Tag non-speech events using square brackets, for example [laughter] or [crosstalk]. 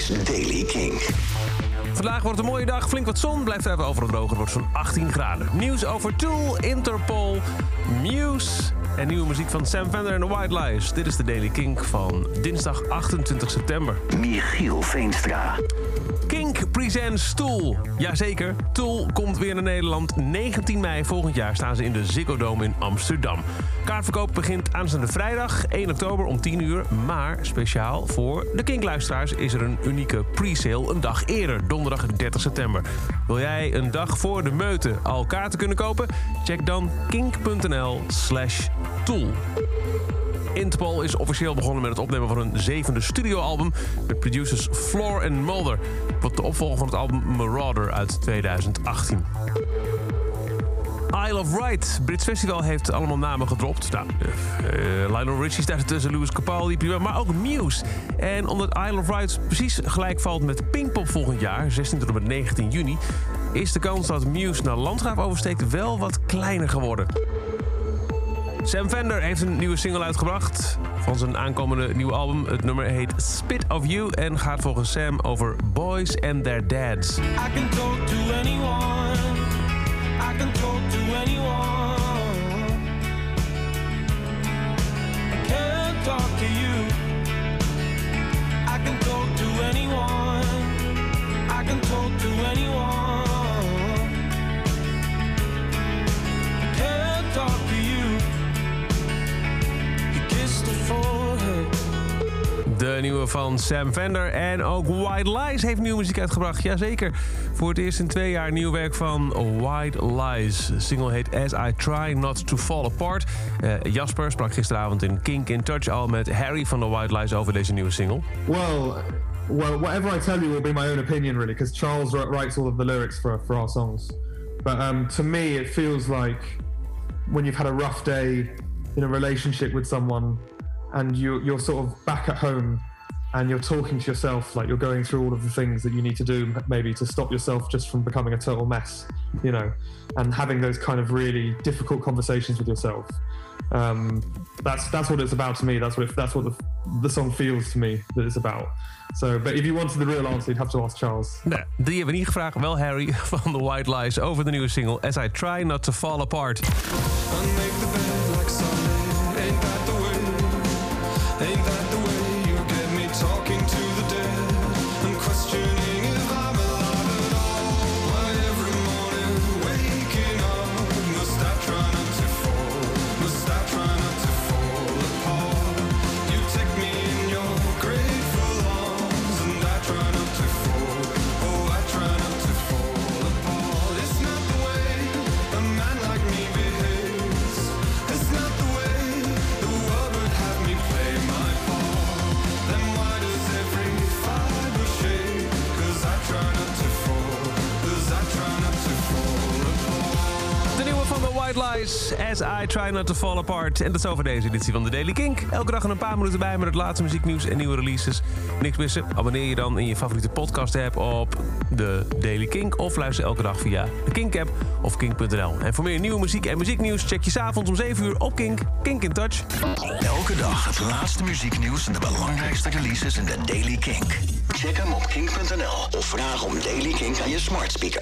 is Daily King. Vandaag wordt een mooie dag, flink wat zon, blijft even overal droog. Het wordt zo'n 18 graden. Nieuws over Tool, Interpol, Muse en nieuwe muziek van Sam Fender en The White Lies. Dit is de Daily Kink van dinsdag 28 september. Michiel Veenstra. Kink presents Tool. Jazeker, Tool komt weer naar Nederland. 19 mei volgend jaar staan ze in de Ziggo Dome in Amsterdam. Kaartverkoop begint aanstaande vrijdag 1 oktober om 10 uur. Maar speciaal voor de Kink-luisteraars is er een unieke pre-sale een dag eerder, donderdag 30 september. Wil jij een dag voor de meute al kaarten kunnen kopen? Check dan kink.nl slash tool. Interpol is officieel begonnen met het opnemen van hun zevende studioalbum... met producers Floor en Mulder. Wat de opvolger van het album Marauder uit 2018. Isle of Wight. Brits Festival heeft allemaal namen gedropt. Nou, uh, Lionel Richie staat ertussen, Louis Capaldi, prima, maar ook Muse. En omdat Isle of Wight precies gelijk valt met Pinkpop volgend jaar, 16 tot en met 19 juni... is de kans dat Muse naar Landgraaf oversteekt wel wat kleiner geworden. Sam Fender heeft een nieuwe single uitgebracht van zijn aankomende nieuwe album. Het nummer heet Spit of You en gaat volgens Sam over boys and their dads. I can talk to anyone. I can talk to anyone. I can't talk to you. I can talk to anyone. I can talk to anyone. Nieuwe van Sam Fender en ook White Lies heeft nieuwe muziek uitgebracht. Jazeker, voor het eerst in twee jaar nieuw werk van White Lies. De single heet As I Try Not To Fall Apart. Eh, Jasper sprak gisteravond in Kink in Touch al met Harry van de White Lies over deze nieuwe single. Well, well, whatever I tell you will be my own opinion, really, because Charles wri- writes all of the lyrics for for our songs. But um, to me, it feels like when you've had a rough day in a relationship with someone, and you you're sort of back at home, and you're talking to yourself, like you're going through all of the things that you need to do, maybe to stop yourself just from becoming a total mess, you know, and having those kind of really difficult conversations with yourself. Um, that's that's what it's about to me. That's what it, that's what the, the song feels to me that it's about. So, but if you wanted the real answer, you'd have to ask Charles. Nou, die hebben we niet gevraagd. Wel Harry [laughs] van The White Lies over de nieuwe single As I Try Not To Fall Apart. I make the bed like Sunday. Ain't that the White Lies, As I Try Not To Fall Apart. En dat is over deze editie van de Daily Kink. Elke dag een paar minuten bij met het laatste muzieknieuws en nieuwe releases. Niks missen? Abonneer je dan in je favoriete podcast app op de Daily Kink... of luister elke dag via de Kink-app of kink.nl. En voor meer nieuwe muziek en muzieknieuws... check je s'avonds om 7 uur op Kink, Kink in Touch. Elke dag het laatste muzieknieuws en de belangrijkste releases in de Daily Kink. Check hem op kink.nl of vraag om Daily Kink aan je smart speaker.